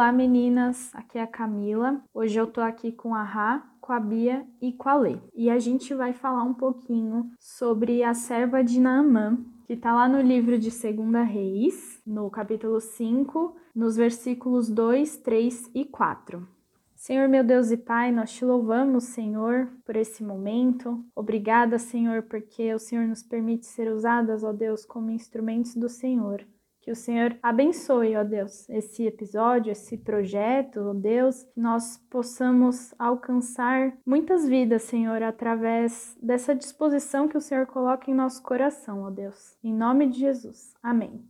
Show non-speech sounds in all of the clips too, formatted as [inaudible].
Olá meninas, aqui é a Camila. Hoje eu tô aqui com a Rá, com a Bia e com a Lê. E a gente vai falar um pouquinho sobre a serva de Naamã, que tá lá no livro de Segunda Reis, no capítulo 5, nos versículos 2, 3 e 4. Senhor meu Deus e Pai, nós te louvamos, Senhor, por esse momento. Obrigada, Senhor, porque o Senhor nos permite ser usadas, ó Deus, como instrumentos do Senhor. Que o Senhor abençoe, ó Deus, esse episódio, esse projeto, ó Deus, que nós possamos alcançar muitas vidas, Senhor, através dessa disposição que o Senhor coloca em nosso coração, ó Deus. Em nome de Jesus. Amém.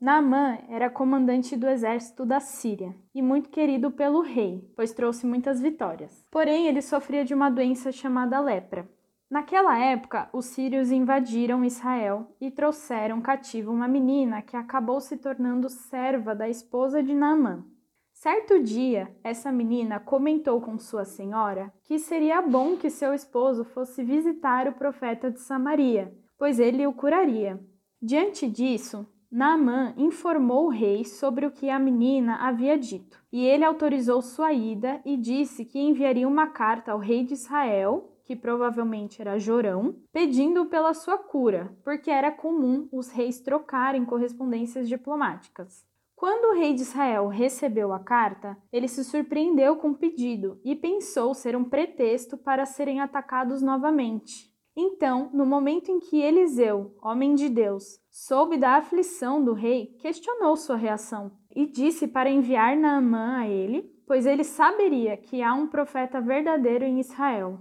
Naamã era comandante do exército da Síria e muito querido pelo rei, pois trouxe muitas vitórias. Porém, ele sofria de uma doença chamada lepra, Naquela época, os sírios invadiram Israel e trouxeram cativo uma menina que acabou se tornando serva da esposa de Naamã. Certo dia, essa menina comentou com sua senhora que seria bom que seu esposo fosse visitar o profeta de Samaria, pois ele o curaria. Diante disso, Naamã informou o rei sobre o que a menina havia dito, e ele autorizou sua ida e disse que enviaria uma carta ao rei de Israel que provavelmente era Jorão, pedindo pela sua cura, porque era comum os reis trocarem correspondências diplomáticas. Quando o rei de Israel recebeu a carta, ele se surpreendeu com o pedido e pensou ser um pretexto para serem atacados novamente. Então, no momento em que Eliseu, homem de Deus, soube da aflição do rei, questionou sua reação e disse para enviar Naamã a ele, pois ele saberia que há um profeta verdadeiro em Israel.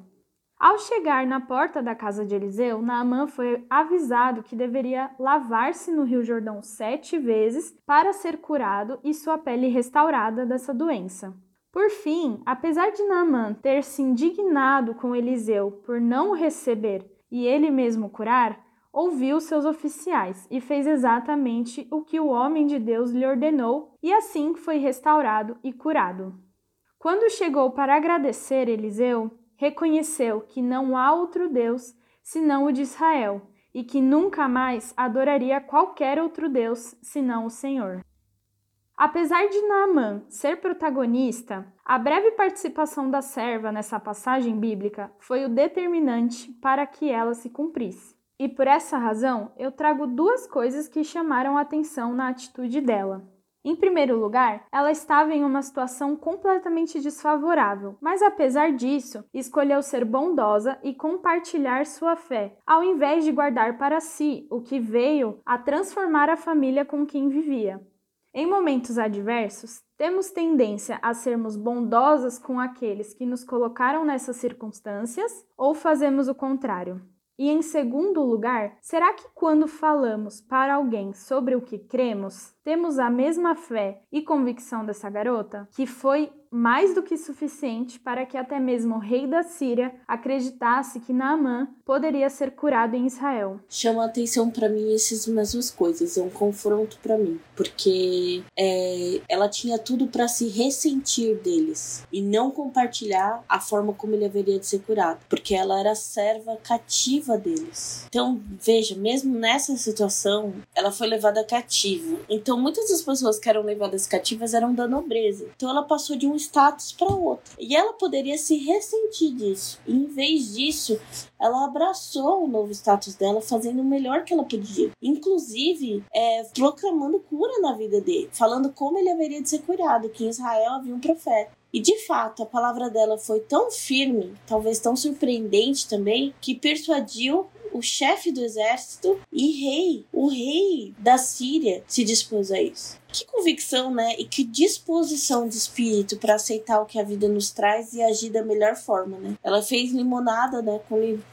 Ao chegar na porta da casa de Eliseu, Naamã foi avisado que deveria lavar-se no Rio Jordão sete vezes para ser curado e sua pele restaurada dessa doença. Por fim, apesar de Naamã ter se indignado com Eliseu por não o receber e ele mesmo curar, ouviu seus oficiais e fez exatamente o que o homem de Deus lhe ordenou, e assim foi restaurado e curado. Quando chegou para agradecer Eliseu, reconheceu que não há outro Deus senão o de Israel e que nunca mais adoraria qualquer outro Deus senão o Senhor. Apesar de Naamã ser protagonista, a breve participação da serva nessa passagem bíblica foi o determinante para que ela se cumprisse. E por essa razão, eu trago duas coisas que chamaram a atenção na atitude dela. Em primeiro lugar, ela estava em uma situação completamente desfavorável, mas apesar disso, escolheu ser bondosa e compartilhar sua fé, ao invés de guardar para si o que veio a transformar a família com quem vivia. Em momentos adversos, temos tendência a sermos bondosas com aqueles que nos colocaram nessas circunstâncias ou fazemos o contrário? E em segundo lugar, será que quando falamos para alguém sobre o que cremos, temos a mesma fé e convicção dessa garota, que foi mais do que suficiente para que até mesmo o rei da Síria acreditasse que Naamã poderia ser curado em Israel. Chama atenção para mim essas mesmas coisas, é um confronto para mim, porque é, ela tinha tudo para se ressentir deles e não compartilhar a forma como ele haveria de ser curado, porque ela era serva cativa deles. Então veja, mesmo nessa situação, ela foi levada cativa. Então muitas das pessoas que eram levadas cativas eram da nobreza. Então ela passou de um status para outro. E ela poderia se ressentir disso. E em vez disso, ela abraçou o novo status dela, fazendo o melhor que ela podia. Inclusive, é, proclamando cura na vida dele, falando como ele haveria de ser curado, que em Israel havia um profeta. E de fato, a palavra dela foi tão firme, talvez tão surpreendente também, que persuadiu o chefe do exército e rei, o rei da Síria, se dispôs a isso. Que convicção, né? E que disposição de espírito para aceitar o que a vida nos traz e agir da melhor forma, né? Ela fez limonada, né?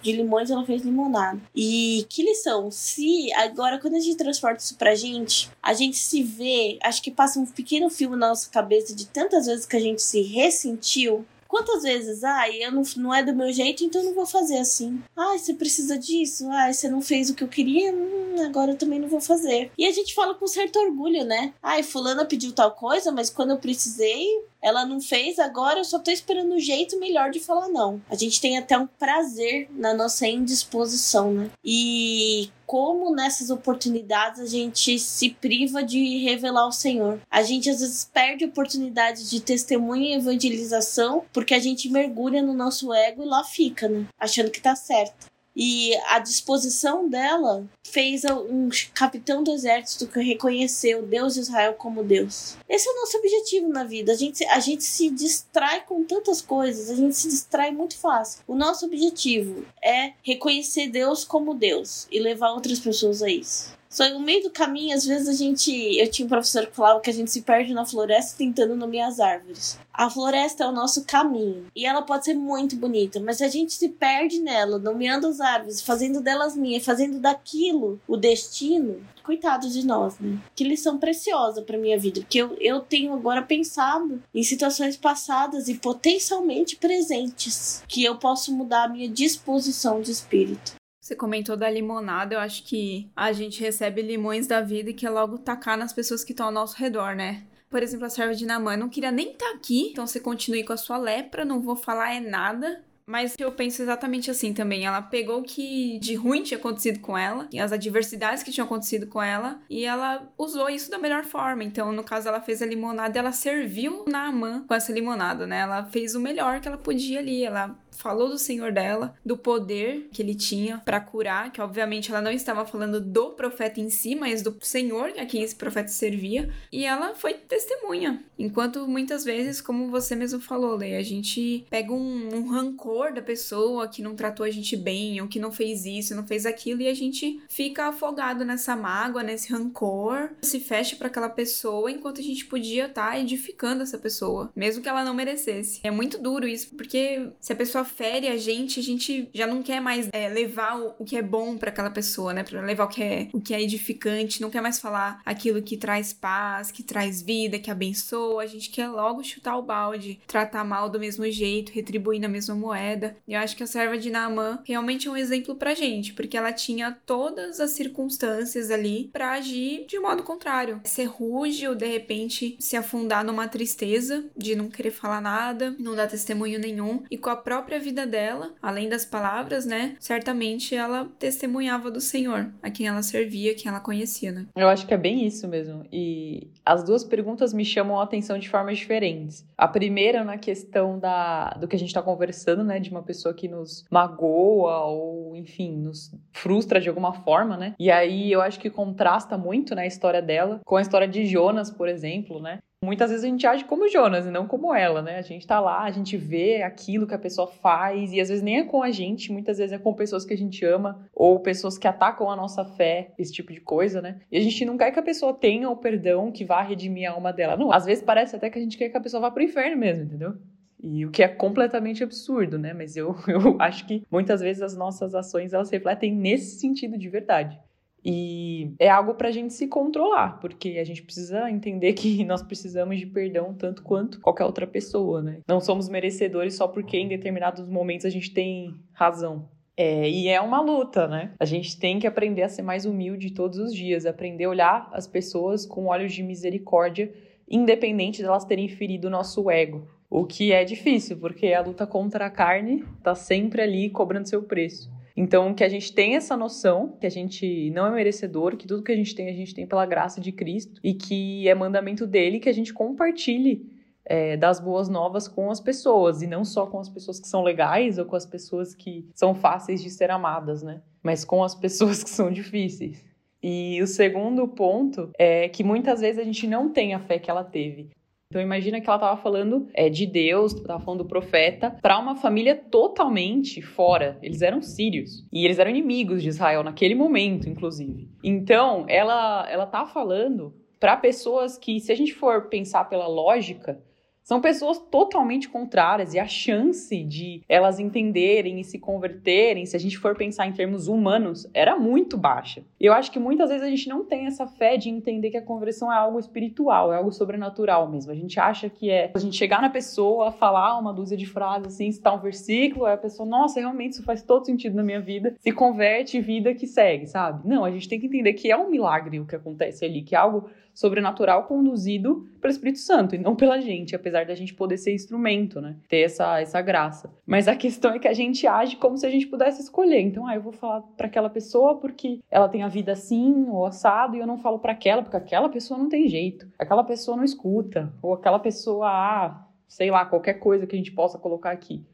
De limões ela fez limonada. E que lição! Se agora, quando a gente transporta isso pra gente, a gente se vê, acho que passa um pequeno filme na nossa cabeça de tantas vezes que a gente se ressentiu Quantas vezes, ai, eu não, não é do meu jeito, então não vou fazer assim. Ai, você precisa disso? Ai, você não fez o que eu queria? Hum, agora eu também não vou fazer. E a gente fala com certo orgulho, né? Ai, fulana pediu tal coisa, mas quando eu precisei, ela não fez, agora eu só tô esperando um jeito melhor de falar não. A gente tem até um prazer na nossa indisposição, né? E como nessas oportunidades a gente se priva de revelar o Senhor. A gente às vezes perde oportunidades de testemunho e evangelização porque a gente mergulha no nosso ego e lá fica, né? Achando que tá certo. E a disposição dela fez um capitão do exército que reconheceu Deus de Israel como Deus. Esse é o nosso objetivo na vida. A gente, a gente se distrai com tantas coisas, a gente se distrai muito fácil. O nosso objetivo é reconhecer Deus como Deus e levar outras pessoas a isso. Só no meio do caminho, às vezes a gente. Eu tinha um professor que falava que a gente se perde na floresta tentando nomear as árvores. A floresta é o nosso caminho. E ela pode ser muito bonita, mas a gente se perde nela, nomeando as árvores, fazendo delas minhas, fazendo daquilo o destino. Coitado de nós, né? Que lição preciosa para minha vida. Porque eu, eu tenho agora pensado em situações passadas e potencialmente presentes que eu posso mudar a minha disposição de espírito. Você comentou da limonada, eu acho que a gente recebe limões da vida e quer logo tacar nas pessoas que estão ao nosso redor, né? Por exemplo, a serva de Namã não queria nem estar tá aqui, então você continue com a sua lepra, não vou falar é nada. Mas eu penso exatamente assim também. Ela pegou o que de ruim tinha acontecido com ela, as adversidades que tinham acontecido com ela, e ela usou isso da melhor forma. Então, no caso, ela fez a limonada, ela serviu na Amã com essa limonada, né? Ela fez o melhor que ela podia ali. Ela falou do Senhor dela, do poder que ele tinha para curar, que obviamente ela não estava falando do profeta em si, mas do Senhor a quem esse profeta servia, e ela foi testemunha. Enquanto muitas vezes, como você mesmo falou, Lê, a gente pega um, um rancor da pessoa que não tratou a gente bem, ou que não fez isso, não fez aquilo, e a gente fica afogado nessa mágoa, nesse rancor, se fecha para aquela pessoa, enquanto a gente podia estar tá edificando essa pessoa, mesmo que ela não merecesse. É muito duro isso, porque se a pessoa fere a gente, a gente já não quer mais é, levar o, o, que é bom para aquela pessoa, né? Para levar o que é o que é edificante, não quer mais falar aquilo que traz paz, que traz vida, que abençoa. A gente quer logo chutar o balde, tratar mal do mesmo jeito, retribuir na mesma moeda. E eu acho que a serva de Naamã realmente é um exemplo pra gente, porque ela tinha todas as circunstâncias ali para agir de modo contrário. Ser rude ou de repente se afundar numa tristeza de não querer falar nada, não dar testemunho nenhum e com a própria vida dela, além das palavras, né? Certamente ela testemunhava do Senhor, a quem ela servia, quem ela conhecia, né? Eu acho que é bem isso mesmo. E as duas perguntas me chamam a atenção de formas diferentes. A primeira na questão da do que a gente está conversando, né, de uma pessoa que nos magoa ou, enfim, nos frustra de alguma forma, né? E aí eu acho que contrasta muito, né, a história dela com a história de Jonas, por exemplo, né? Muitas vezes a gente age como Jonas e não como ela, né? A gente tá lá, a gente vê aquilo que a pessoa faz e às vezes nem é com a gente, muitas vezes é com pessoas que a gente ama ou pessoas que atacam a nossa fé, esse tipo de coisa, né? E a gente não quer que a pessoa tenha o perdão que vá redimir a alma dela. Não, às vezes parece até que a gente quer que a pessoa vá pro inferno mesmo, entendeu? E o que é completamente absurdo, né? Mas eu, [laughs] eu acho que muitas vezes as nossas ações elas refletem nesse sentido de verdade. E é algo para a gente se controlar, porque a gente precisa entender que [laughs] nós precisamos de perdão tanto quanto qualquer outra pessoa, né? Não somos merecedores só porque em determinados momentos a gente tem razão. É, e é uma luta, né? A gente tem que aprender a ser mais humilde todos os dias, aprender a olhar as pessoas com olhos de misericórdia, independente delas terem ferido o nosso ego. O que é difícil, porque a luta contra a carne tá sempre ali cobrando seu preço. Então, que a gente tenha essa noção que a gente não é merecedor, que tudo que a gente tem, a gente tem pela graça de Cristo e que é mandamento dele que a gente compartilhe é, das boas novas com as pessoas e não só com as pessoas que são legais ou com as pessoas que são fáceis de ser amadas, né? Mas com as [laughs] pessoas que são difíceis. E o segundo ponto é que muitas vezes a gente não tem a fé que ela teve. Então imagina que ela estava falando é, de Deus, estava falando do profeta, para uma família totalmente fora. Eles eram sírios e eles eram inimigos de Israel naquele momento, inclusive. Então ela ela tá falando para pessoas que, se a gente for pensar pela lógica, são pessoas totalmente contrárias e a chance de elas entenderem e se converterem, se a gente for pensar em termos humanos, era muito baixa. Eu acho que muitas vezes a gente não tem essa fé de entender que a conversão é algo espiritual, é algo sobrenatural mesmo. A gente acha que é a gente chegar na pessoa, falar uma dúzia de frases assim, citar um versículo, aí a pessoa, nossa, realmente isso faz todo sentido na minha vida, se converte vida que segue, sabe? Não, a gente tem que entender que é um milagre o que acontece ali, que é algo sobrenatural conduzido pelo Espírito Santo e não pela gente, apesar da gente poder ser instrumento, né? Ter essa, essa graça. Mas a questão é que a gente age como se a gente pudesse escolher. Então, ah, eu vou falar para aquela pessoa porque ela tem a vida assim ou assado e eu não falo para aquela porque aquela pessoa não tem jeito. Aquela pessoa não escuta ou aquela pessoa, ah, sei lá, qualquer coisa que a gente possa colocar aqui.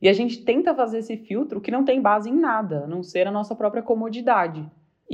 E a gente tenta fazer esse filtro que não tem base em nada, a não ser a nossa própria comodidade.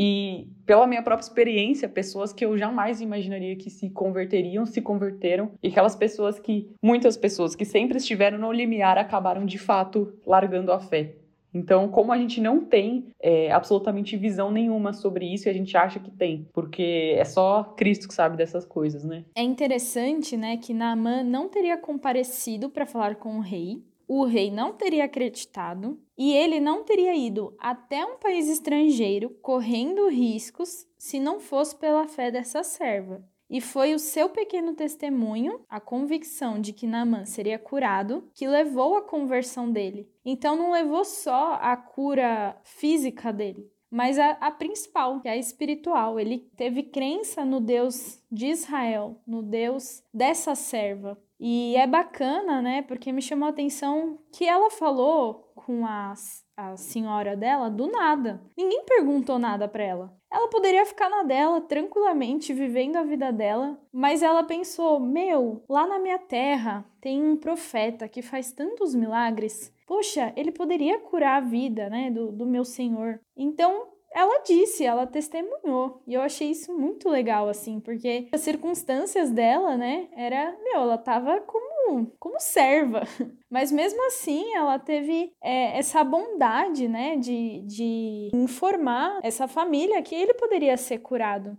E pela minha própria experiência, pessoas que eu jamais imaginaria que se converteriam, se converteram, e aquelas pessoas que, muitas pessoas que sempre estiveram no limiar, acabaram de fato largando a fé. Então, como a gente não tem é, absolutamente visão nenhuma sobre isso, e a gente acha que tem, porque é só Cristo que sabe dessas coisas, né? É interessante, né, que Naamã não teria comparecido para falar com o rei, o rei não teria acreditado e ele não teria ido até um país estrangeiro correndo riscos se não fosse pela fé dessa serva. E foi o seu pequeno testemunho, a convicção de que Naaman seria curado, que levou à conversão dele. Então não levou só a cura física dele, mas a, a, principal, que é a espiritual. Ele teve crença no Deus de Israel, no Deus dessa serva. E é bacana, né? Porque me chamou a atenção que ela falou com a, a senhora dela do nada. Ninguém perguntou nada para ela. Ela poderia ficar na dela tranquilamente, vivendo a vida dela, mas ela pensou: meu, lá na minha terra tem um profeta que faz tantos milagres. Poxa, ele poderia curar a vida, né, do, do meu senhor. Então ela disse, ela testemunhou. E eu achei isso muito legal, assim, porque as circunstâncias dela, né, era, meu, ela tava como, como serva. [laughs] Mas mesmo assim, ela teve é, essa bondade, né, de, de informar essa família que ele poderia ser curado.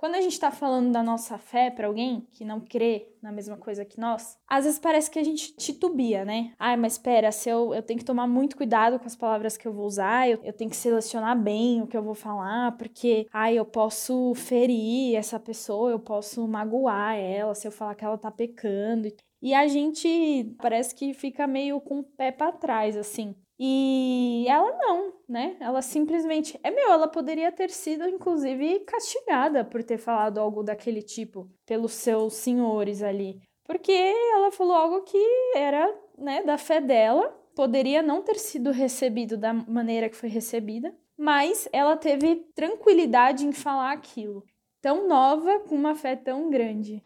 Quando a gente está falando da nossa fé para alguém que não crê na mesma coisa que nós, às vezes parece que a gente titubia, né? Ai, mas espera, se eu, eu tenho que tomar muito cuidado com as palavras que eu vou usar, eu, eu tenho que selecionar bem o que eu vou falar, porque, ai, eu posso ferir essa pessoa, eu posso magoar ela se eu falar que ela tá pecando. E a gente parece que fica meio com o pé para trás, assim. E ela não, né? Ela simplesmente. É meu, ela poderia ter sido, inclusive, castigada por ter falado algo daquele tipo pelos seus senhores ali. Porque ela falou algo que era, né, da fé dela, poderia não ter sido recebido da maneira que foi recebida, mas ela teve tranquilidade em falar aquilo. Tão nova com uma fé tão grande.